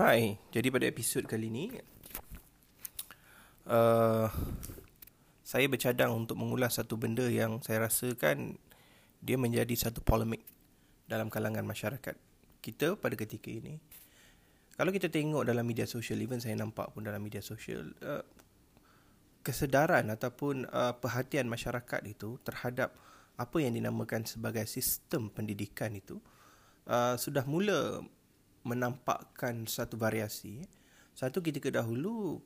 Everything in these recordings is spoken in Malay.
Hai, jadi pada episod kali ini uh, saya bercadang untuk mengulas satu benda yang saya rasakan dia menjadi satu polemik dalam kalangan masyarakat kita pada ketika ini. Kalau kita tengok dalam media sosial, even saya nampak pun dalam media sosial, uh, kesedaran ataupun uh, perhatian masyarakat itu terhadap apa yang dinamakan sebagai sistem pendidikan itu uh, sudah mula menampakkan satu variasi. Satu ketika dahulu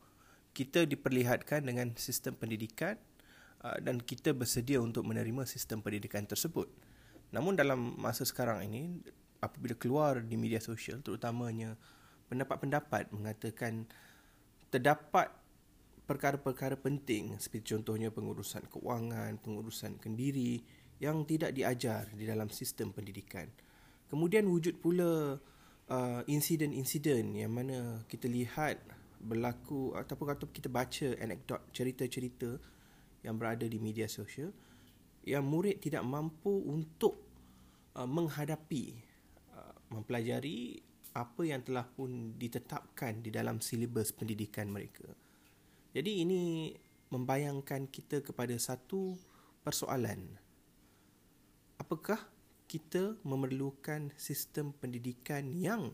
kita diperlihatkan dengan sistem pendidikan uh, dan kita bersedia untuk menerima sistem pendidikan tersebut. Namun dalam masa sekarang ini apabila keluar di media sosial terutamanya pendapat-pendapat mengatakan terdapat perkara-perkara penting seperti contohnya pengurusan keuangan, pengurusan kendiri yang tidak diajar di dalam sistem pendidikan. Kemudian wujud pula uh, insiden-insiden yang mana kita lihat berlaku ataupun kata kita baca anekdot cerita-cerita yang berada di media sosial yang murid tidak mampu untuk uh, menghadapi uh, mempelajari apa yang telah pun ditetapkan di dalam silibus pendidikan mereka. Jadi ini membayangkan kita kepada satu persoalan. Apakah kita memerlukan sistem pendidikan yang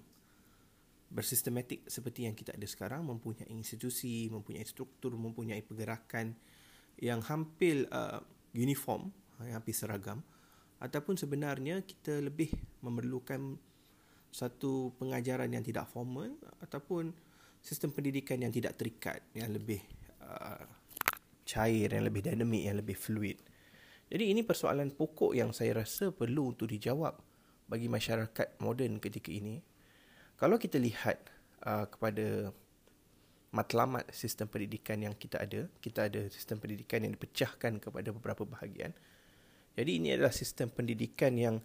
bersistematik seperti yang kita ada sekarang mempunyai institusi, mempunyai struktur, mempunyai pergerakan yang hampir uh, uniform, yang hampir seragam ataupun sebenarnya kita lebih memerlukan satu pengajaran yang tidak formal ataupun sistem pendidikan yang tidak terikat, yang lebih uh, cair, yang lebih dinamik, yang lebih fluid. Jadi ini persoalan pokok yang saya rasa perlu untuk dijawab bagi masyarakat moden ketika ini. Kalau kita lihat uh, kepada matlamat sistem pendidikan yang kita ada, kita ada sistem pendidikan yang dipecahkan kepada beberapa bahagian. Jadi ini adalah sistem pendidikan yang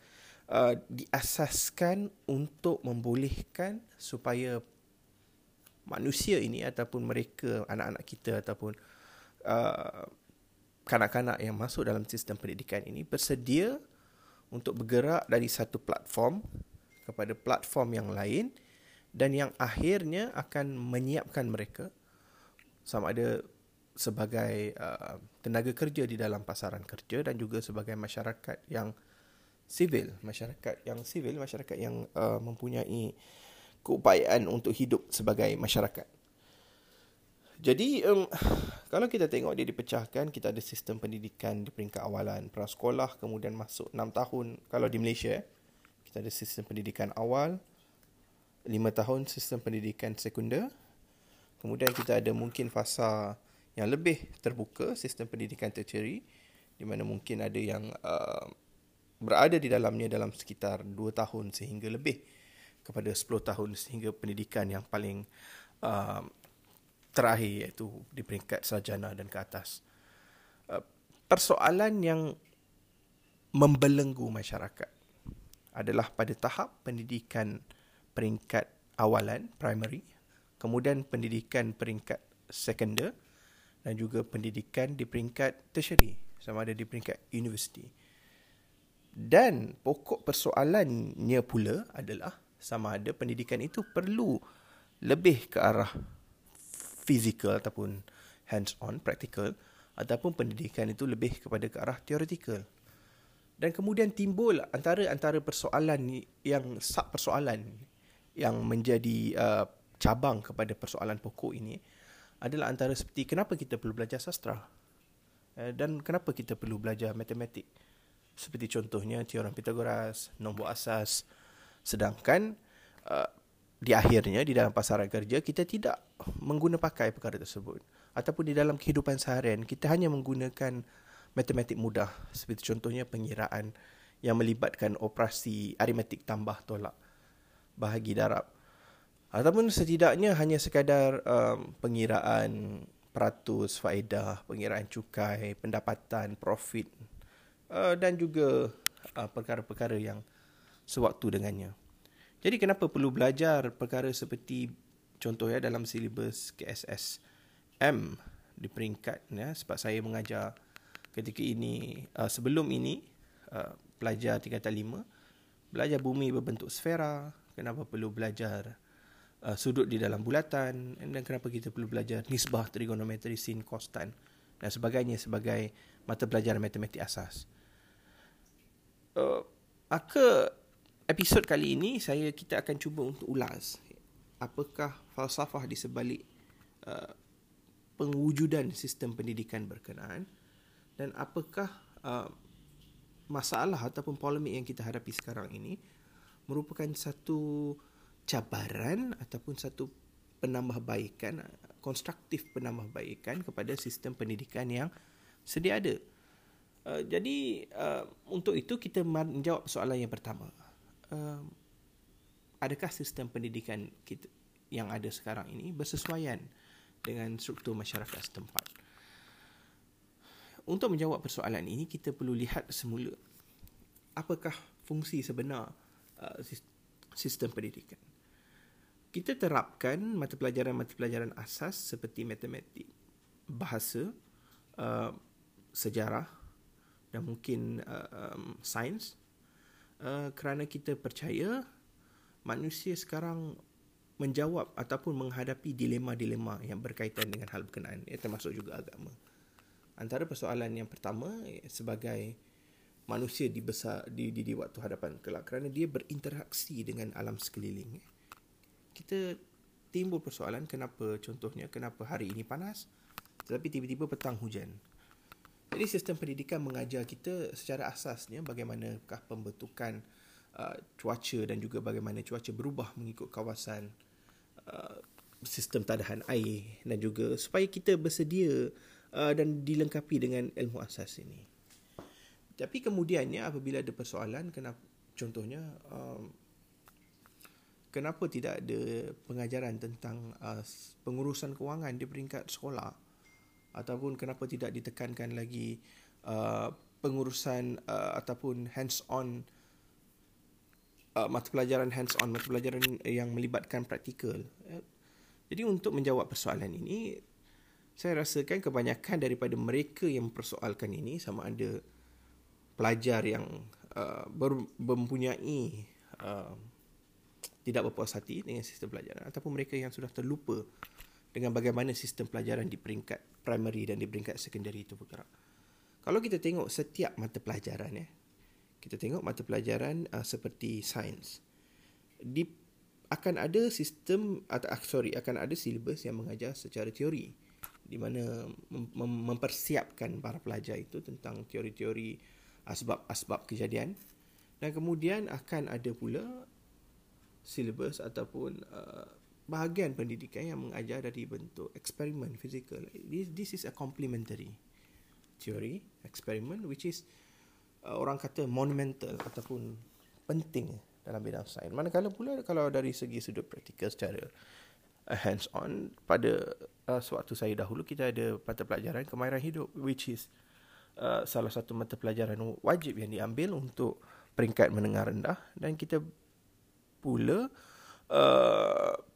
uh, diasaskan untuk membolehkan supaya manusia ini ataupun mereka anak-anak kita ataupun uh, kanak-kanak yang masuk dalam sistem pendidikan ini bersedia untuk bergerak dari satu platform kepada platform yang lain dan yang akhirnya akan menyiapkan mereka sama ada sebagai uh, tenaga kerja di dalam pasaran kerja dan juga sebagai masyarakat yang sivil, masyarakat yang sivil, masyarakat yang uh, mempunyai keupayaan untuk hidup sebagai masyarakat. Jadi um, kalau kita tengok dia dipecahkan, kita ada sistem pendidikan di peringkat awalan prasekolah kemudian masuk 6 tahun kalau di Malaysia kita ada sistem pendidikan awal 5 tahun sistem pendidikan sekunder. Kemudian kita ada mungkin fasa yang lebih terbuka sistem pendidikan tertiary di mana mungkin ada yang uh, berada di dalamnya dalam sekitar 2 tahun sehingga lebih kepada 10 tahun sehingga pendidikan yang paling uh, terakhir iaitu di peringkat sarjana dan ke atas. Uh, persoalan yang membelenggu masyarakat adalah pada tahap pendidikan peringkat awalan primary, kemudian pendidikan peringkat sekunder dan juga pendidikan di peringkat tertiary sama ada di peringkat universiti. Dan pokok persoalannya pula adalah sama ada pendidikan itu perlu lebih ke arah fizikal ataupun hands on practical ataupun pendidikan itu lebih kepada ke arah theoretical. Dan kemudian timbul antara-antara persoalan yang sub persoalan yang menjadi uh, cabang kepada persoalan pokok ini adalah antara seperti kenapa kita perlu belajar sastra uh, dan kenapa kita perlu belajar matematik. Seperti contohnya teorem Pythagoras, nombor asas. Sedangkan uh, di akhirnya di dalam pasaran kerja kita tidak mengguna pakai perkara tersebut. Ataupun di dalam kehidupan seharian kita hanya menggunakan matematik mudah. Seperti contohnya pengiraan yang melibatkan operasi aritmetik tambah tolak bahagi darab. Ataupun setidaknya hanya sekadar um, pengiraan peratus faedah pengiraan cukai pendapatan profit uh, dan juga uh, perkara-perkara yang sewaktu dengannya jadi kenapa perlu belajar perkara seperti contoh ya dalam silibus KSS M di peringkat ya sebab saya mengajar ketika ini uh, sebelum ini uh, pelajar tingkatan 5 belajar bumi berbentuk sfera kenapa perlu belajar uh, sudut di dalam bulatan dan kenapa kita perlu belajar nisbah trigonometri sin cos tan dan sebagainya sebagai mata pelajaran matematik asas. Uh, maka episod kali ini saya kita akan cuba untuk ulas apakah falsafah di sebalik uh, pengujudan sistem pendidikan berkenaan dan apakah uh, masalah ataupun polemik yang kita hadapi sekarang ini merupakan satu cabaran ataupun satu penambahbaikan konstruktif penambahbaikan kepada sistem pendidikan yang sedia ada. Uh, jadi uh, untuk itu kita menjawab soalan yang pertama. Uh, adakah sistem pendidikan kita yang ada sekarang ini bersesuaian dengan struktur masyarakat setempat? Untuk menjawab persoalan ini kita perlu lihat semula apakah fungsi sebenar uh, sistem pendidikan. Kita terapkan mata pelajaran-mata pelajaran asas seperti matematik, bahasa, uh, sejarah dan mungkin uh, um, sains uh, kerana kita percaya manusia sekarang menjawab ataupun menghadapi dilema-dilema yang berkaitan dengan hal berkenaan, ya, termasuk juga agama. Antara persoalan yang pertama eh, sebagai manusia di besar di, di di waktu hadapan kelak kerana dia berinteraksi dengan alam sekeliling. Kita timbul persoalan kenapa contohnya kenapa hari ini panas tetapi tiba-tiba petang hujan jadi sistem pendidikan mengajar kita secara asasnya bagaimanakah pembentukan uh, cuaca dan juga bagaimana cuaca berubah mengikut kawasan uh, sistem tadahan air dan juga supaya kita bersedia uh, dan dilengkapi dengan ilmu asas ini. Tapi kemudiannya apabila ada persoalan kenapa contohnya um, kenapa tidak ada pengajaran tentang uh, pengurusan kewangan di peringkat sekolah ataupun kenapa tidak ditekankan lagi uh, pengurusan uh, ataupun hands on uh, mata pelajaran hands on mata pelajaran yang melibatkan praktikal. Jadi untuk menjawab persoalan ini saya rasakan kebanyakan daripada mereka yang mempersoalkan ini sama ada pelajar yang uh, mempunyai uh, tidak berpuas hati dengan sistem pelajaran ataupun mereka yang sudah terlupa dengan bagaimana sistem pelajaran di peringkat primary dan di peringkat secondary itu bergerak. Kalau kita tengok setiap mata pelajaran ya, kita tengok mata pelajaran uh, seperti sains. Di akan ada sistem atau uh, sorry akan ada silibus yang mengajar secara teori di mana mem- mempersiapkan para pelajar itu tentang teori-teori asbab-asbab kejadian dan kemudian akan ada pula silibus ataupun uh, bahagian pendidikan yang mengajar dari bentuk eksperimen fizikal. This, this is a complementary theory experiment which is uh, orang kata monumental ataupun penting dalam bidang sains. Manakala pula kalau dari segi sudut praktikal secara uh, hands on pada uh, sewaktu saya dahulu kita ada mata pelajaran kemahiran hidup which is uh, salah satu mata pelajaran wajib yang diambil untuk peringkat menengah rendah dan kita pula uh,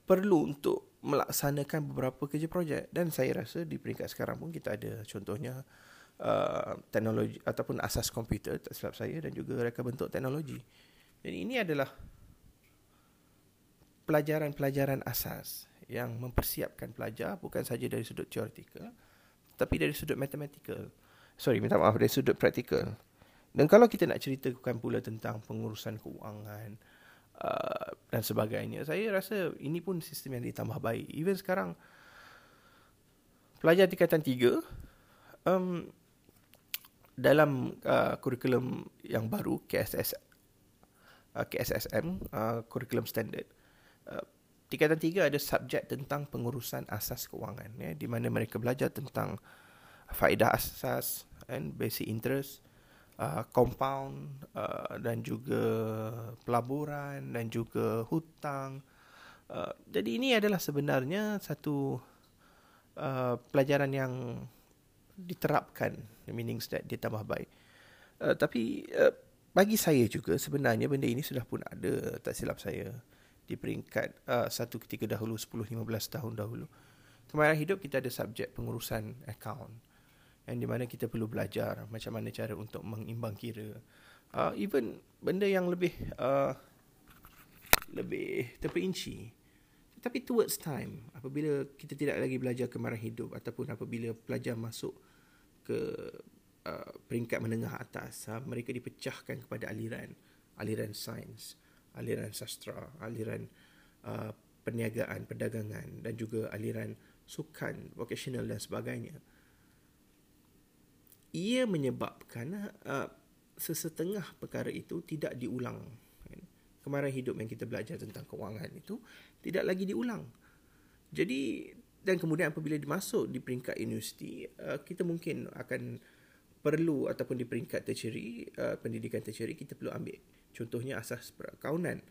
perlu untuk melaksanakan beberapa kerja projek dan saya rasa di peringkat sekarang pun kita ada contohnya uh, teknologi ataupun asas komputer tak silap saya dan juga reka bentuk teknologi. Jadi ini adalah pelajaran-pelajaran asas yang mempersiapkan pelajar bukan saja dari sudut teoretikal tapi dari sudut matematikal. Sorry, minta maaf dari sudut praktikal. Dan kalau kita nak ceritakan pula tentang pengurusan keuangan uh, dan sebagainya, saya rasa ini pun sistem yang ditambah baik. Even sekarang pelajar tingkatan 3 um, dalam uh, kurikulum yang baru KSS uh, KSSM uh, kurikulum standard uh, tingkatan tiga ada subjek tentang pengurusan asas kewangan ya di mana mereka belajar tentang faedah asas and basic interest uh, compound uh, dan juga pelaburan dan juga hutang. Uh, jadi ini adalah sebenarnya satu uh, pelajaran yang diterapkan meaning that dia tambah baik. Uh, tapi uh, bagi saya juga sebenarnya benda ini sudah pun ada tak silap saya di peringkat uh, satu ketika dahulu 10-15 tahun dahulu. Kemahiran hidup kita ada subjek pengurusan account yang di mana kita perlu belajar macam mana cara untuk mengimbang kira. Uh, even benda yang lebih uh, lebih terperinci Tapi towards time, apabila kita tidak lagi belajar kemaran hidup ataupun apabila pelajar masuk ke uh, peringkat menengah atas, uh, mereka dipecahkan kepada aliran, aliran sains, aliran sastra, aliran uh, perniagaan, perdagangan dan juga aliran sukan, vocational dan sebagainya. Ia menyebabkan uh, sesetengah perkara itu tidak diulang. Kemarin hidup yang kita belajar tentang kewangan itu tidak lagi diulang. Jadi dan kemudian apabila dimasuk di peringkat universiti, uh, kita mungkin akan perlu ataupun di peringkat tertiary, uh, pendidikan tertiary kita perlu ambil contohnya asas perakaunan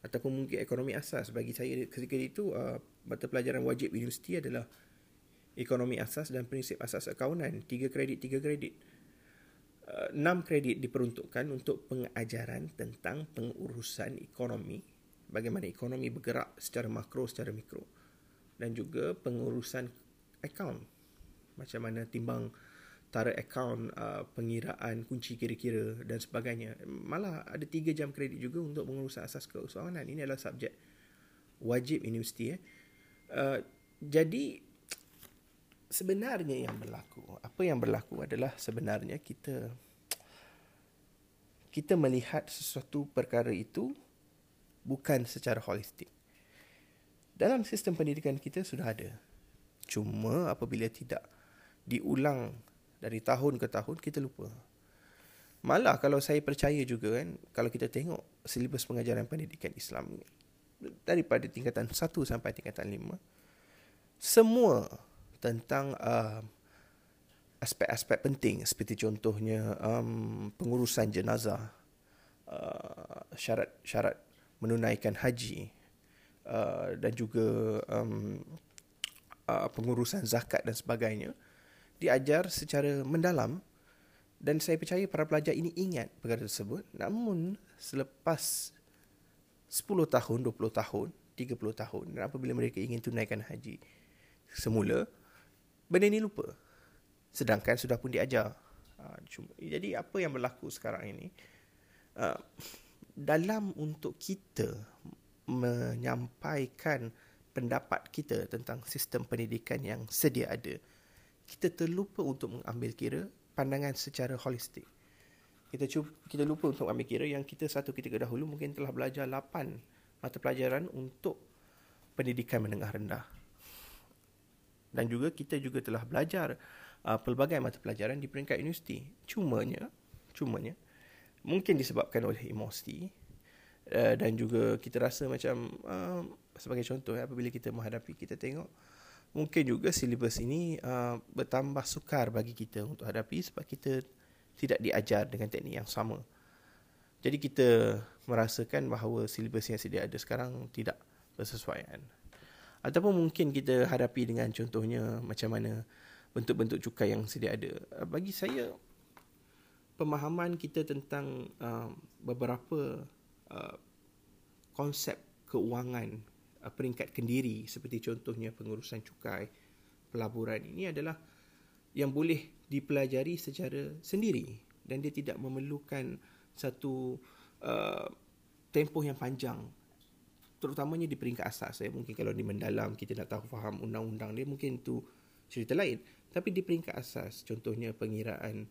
ataupun mungkin ekonomi asas bagi saya ketika itu uh, mata pelajaran wajib universiti adalah ekonomi asas dan prinsip asas akaunan, tiga kredit tiga kredit. 6 kredit diperuntukkan untuk pengajaran tentang pengurusan ekonomi, bagaimana ekonomi bergerak secara makro, secara mikro dan juga pengurusan akaun. Macam mana timbang tara akaun, uh, pengiraan kunci kira-kira dan sebagainya. Malah ada 3 jam kredit juga untuk pengurusan asas keuangan. Ini adalah subjek wajib universiti. Eh. Uh, jadi sebenarnya yang berlaku. Apa yang berlaku adalah sebenarnya kita kita melihat sesuatu perkara itu bukan secara holistik. Dalam sistem pendidikan kita sudah ada. Cuma apabila tidak diulang dari tahun ke tahun kita lupa. Malah kalau saya percaya juga kan kalau kita tengok silibus pengajaran pendidikan Islam daripada tingkatan 1 sampai tingkatan 5 semua tentang uh, aspek-aspek penting seperti contohnya um, pengurusan jenazah, uh, syarat-syarat menunaikan haji uh, dan juga um, uh, pengurusan zakat dan sebagainya diajar secara mendalam. Dan saya percaya para pelajar ini ingat perkara tersebut. Namun selepas 10 tahun, 20 tahun, 30 tahun dan apabila mereka ingin tunaikan haji semula benda ni lupa. Sedangkan sudah pun diajar. Cuma, jadi apa yang berlaku sekarang ini? Uh, dalam untuk kita menyampaikan pendapat kita tentang sistem pendidikan yang sedia ada, kita terlupa untuk mengambil kira pandangan secara holistik. Kita cuba, kita lupa untuk ambil kira yang kita satu ketika dahulu mungkin telah belajar 8 mata pelajaran untuk pendidikan menengah rendah dan juga kita juga telah belajar uh, pelbagai mata pelajaran di peringkat universiti. Cumanya, cumanya mungkin disebabkan oleh emosi uh, dan juga kita rasa macam uh, sebagai contoh ya, apabila kita menghadapi kita tengok mungkin juga silibus ini uh, bertambah sukar bagi kita untuk hadapi sebab kita tidak diajar dengan teknik yang sama. Jadi kita merasakan bahawa silibus yang sedia ada sekarang tidak bersesuaian. Ataupun mungkin kita hadapi dengan contohnya macam mana bentuk-bentuk cukai yang sedia ada. Uh, bagi saya, pemahaman kita tentang uh, beberapa uh, konsep keuangan uh, peringkat kendiri seperti contohnya pengurusan cukai, pelaburan ini adalah yang boleh dipelajari secara sendiri dan dia tidak memerlukan satu uh, tempoh yang panjang terutamanya di peringkat asas saya mungkin kalau di mendalam kita nak tahu faham undang-undang dia mungkin itu cerita lain. Tapi di peringkat asas contohnya pengiraan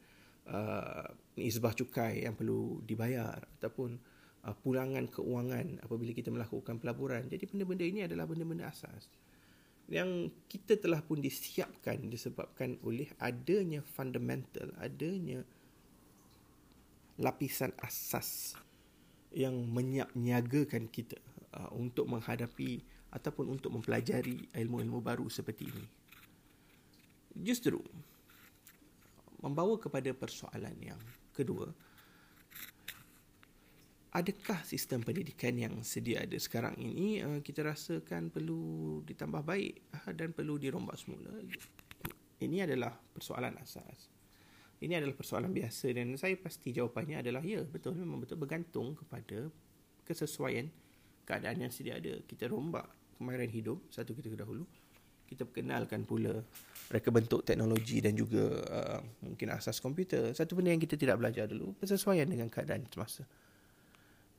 uh, isbah cukai yang perlu dibayar ataupun uh, pulangan keuangan apabila kita melakukan pelaburan. Jadi benda-benda ini adalah benda-benda asas yang kita telah pun disiapkan disebabkan oleh adanya fundamental adanya lapisan asas yang menyiapniagakan kita uh, untuk menghadapi ataupun untuk mempelajari ilmu-ilmu baru seperti ini. Justru membawa kepada persoalan yang kedua, adakah sistem pendidikan yang sedia ada sekarang ini uh, kita rasakan perlu ditambah baik uh, dan perlu dirombak semula? Ini adalah persoalan asas. Ini adalah persoalan biasa dan saya pasti jawapannya adalah ya, betul memang betul bergantung kepada kesesuaian keadaan yang sedia ada. Kita rombak kemahiran hidup satu ketika dahulu kita perkenalkan pula reka bentuk teknologi dan juga uh, mungkin asas komputer. Satu benda yang kita tidak belajar dulu bersesuaian dengan keadaan semasa.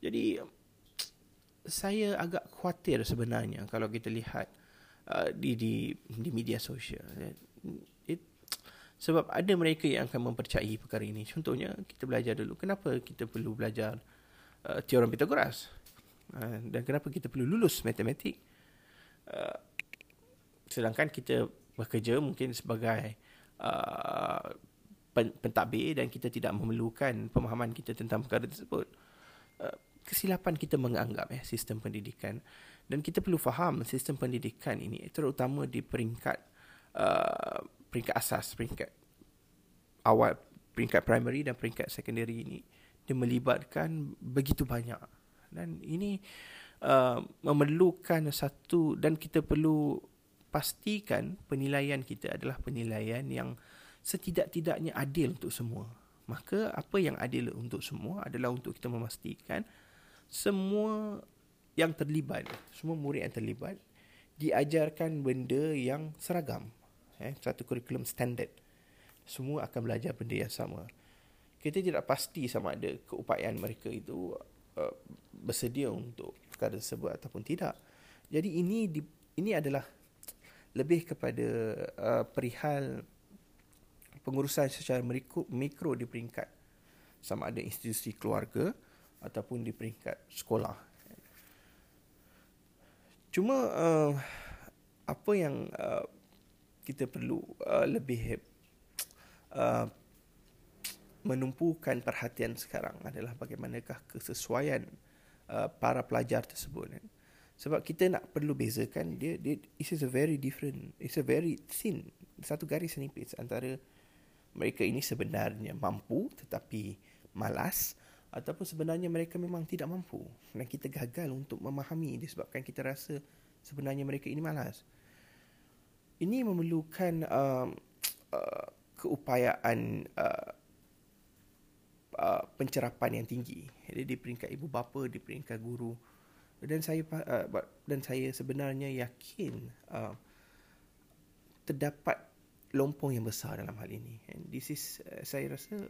Jadi saya agak khawatir sebenarnya kalau kita lihat uh, di di di media sosial. It, sebab ada mereka yang akan mempercayai perkara ini. Contohnya kita belajar dulu kenapa kita perlu belajar uh, teorem Pythagoras uh, dan kenapa kita perlu lulus matematik. Uh, sedangkan kita bekerja mungkin sebagai uh, pentadbir dan kita tidak memerlukan pemahaman kita tentang perkara tersebut. Uh, kesilapan kita menganggap ya sistem pendidikan dan kita perlu faham sistem pendidikan ini terutama di peringkat uh, peringkat asas peringkat awal peringkat primary dan peringkat secondary ini dia melibatkan begitu banyak dan ini uh, memerlukan satu dan kita perlu pastikan penilaian kita adalah penilaian yang setidak-tidaknya adil untuk semua maka apa yang adil untuk semua adalah untuk kita memastikan semua yang terlibat, semua murid yang terlibat diajarkan benda yang seragam. Eh, satu kurikulum standard. Semua akan belajar benda yang sama. Kita tidak pasti sama ada keupayaan mereka itu uh, bersedia untuk perkara tersebut ataupun tidak. Jadi ini di, ini adalah lebih kepada uh, perihal pengurusan secara mikro, mikro di peringkat sama ada institusi keluarga, ataupun di peringkat sekolah. Cuma uh, apa yang uh, kita perlu uh, lebih uh, menumpukan perhatian sekarang adalah bagaimanakah kesesuaian uh, para pelajar tersebut. Kan? Sebab kita nak perlu bezakan dia, dia it is a very different, it's a very thin, satu garis nipis antara mereka ini sebenarnya mampu tetapi malas ataupun sebenarnya mereka memang tidak mampu dan kita gagal untuk memahami disebabkan kita rasa sebenarnya mereka ini malas. Ini memerlukan uh, uh, keupayaan uh, uh, pencerapan yang tinggi. Jadi di peringkat ibu bapa, di peringkat guru dan saya uh, dan saya sebenarnya yakin uh, terdapat lompong yang besar dalam hal ini. And this is uh, saya rasa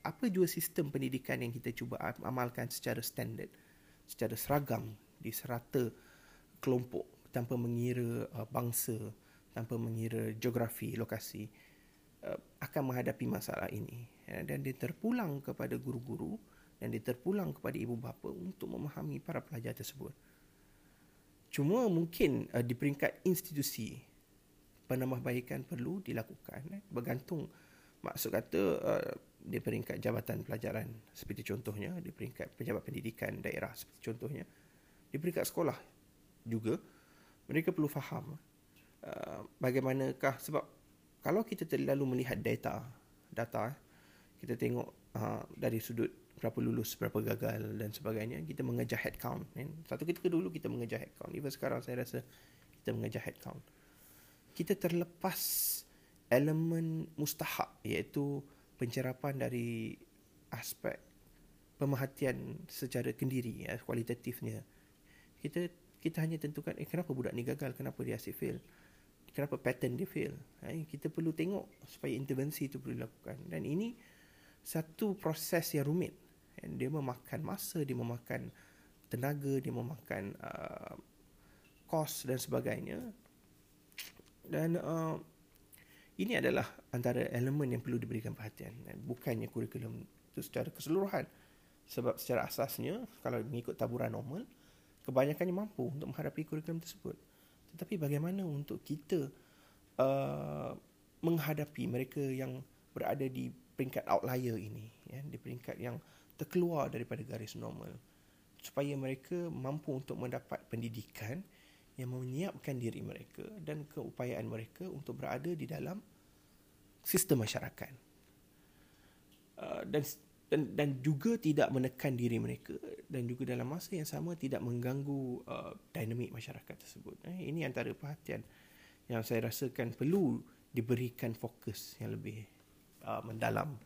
apa jua sistem pendidikan yang kita cuba amalkan secara standard, secara seragam di serata kelompok tanpa mengira uh, bangsa, tanpa mengira geografi, lokasi uh, akan menghadapi masalah ini. Uh, dan dia terpulang kepada guru-guru dan dia terpulang kepada ibu bapa untuk memahami para pelajar tersebut. Cuma mungkin uh, di peringkat institusi penambahbaikan perlu dilakukan eh, bergantung maksud kata uh, di peringkat jabatan pelajaran seperti contohnya di peringkat pejabat pendidikan daerah seperti contohnya di peringkat sekolah juga mereka perlu faham uh, bagaimanakah sebab kalau kita terlalu melihat data data kita tengok uh, dari sudut berapa lulus berapa gagal dan sebagainya kita mengejar head count kan? satu ketika dulu kita mengejar head count even sekarang saya rasa kita mengejar head count kita terlepas elemen mustahak iaitu pencerapan dari aspek pemerhatian secara kendiri ya, kualitatifnya. Kita kita hanya tentukan eh kenapa budak ni gagal? Kenapa dia asyik fail? Kenapa pattern dia fail? Eh, kita perlu tengok supaya intervensi itu perlu dilakukan. Dan ini satu proses yang rumit. Dan dia memakan masa dia memakan tenaga dia memakan uh, kos dan sebagainya. Dan uh, ini adalah antara elemen yang perlu diberikan perhatian. Bukannya kurikulum itu secara keseluruhan. Sebab secara asasnya kalau mengikut taburan normal kebanyakannya mampu untuk menghadapi kurikulum tersebut. Tetapi bagaimana untuk kita uh, menghadapi mereka yang berada di peringkat outlier ini ya di peringkat yang terkeluar daripada garis normal supaya mereka mampu untuk mendapat pendidikan yang menyiapkan diri mereka dan keupayaan mereka untuk berada di dalam sistem masyarakat uh, dan dan dan juga tidak menekan diri mereka dan juga dalam masa yang sama tidak mengganggu uh, dinamik masyarakat tersebut. Eh, ini antara perhatian yang saya rasakan perlu diberikan fokus yang lebih uh, mendalam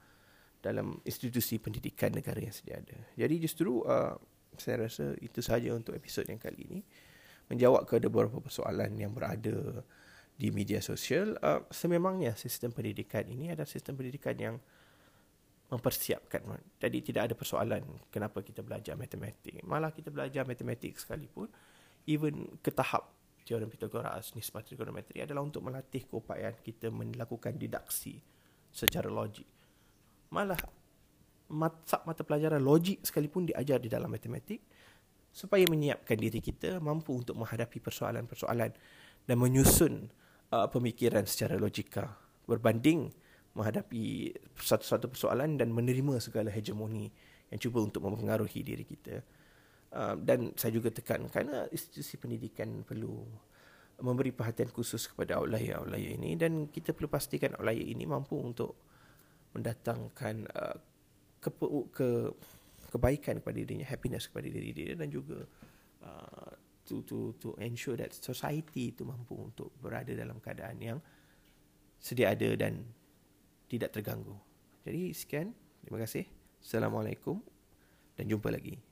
dalam institusi pendidikan negara yang sedia ada. Jadi justru uh, saya rasa itu sahaja untuk episod yang kali ini menjawab ke beberapa persoalan yang berada di media sosial uh, sememangnya sistem pendidikan ini adalah sistem pendidikan yang mempersiapkan. Jadi tidak ada persoalan kenapa kita belajar matematik. Malah kita belajar matematik sekalipun, even ke tahap teorem Pythagoras, nisbah trigonometri adalah untuk melatih keupayaan kita melakukan didaksi secara logik. Malah mata, mata pelajaran logik sekalipun diajar di dalam matematik supaya menyiapkan diri kita mampu untuk menghadapi persoalan-persoalan dan menyusun uh, pemikiran secara logika berbanding menghadapi satu-satu persoalan dan menerima segala hegemoni yang cuba untuk mempengaruhi diri kita. Uh, dan saya juga tekan kerana institusi pendidikan perlu memberi perhatian khusus kepada outlier-outlier ini dan kita perlu pastikan outlier ini mampu untuk mendatangkan uh, ke, ke kebaikan kepada dirinya, happiness kepada diri dia dan juga uh, to to to ensure that society itu mampu untuk berada dalam keadaan yang sedia ada dan tidak terganggu. Jadi sekian, terima kasih. Assalamualaikum dan jumpa lagi.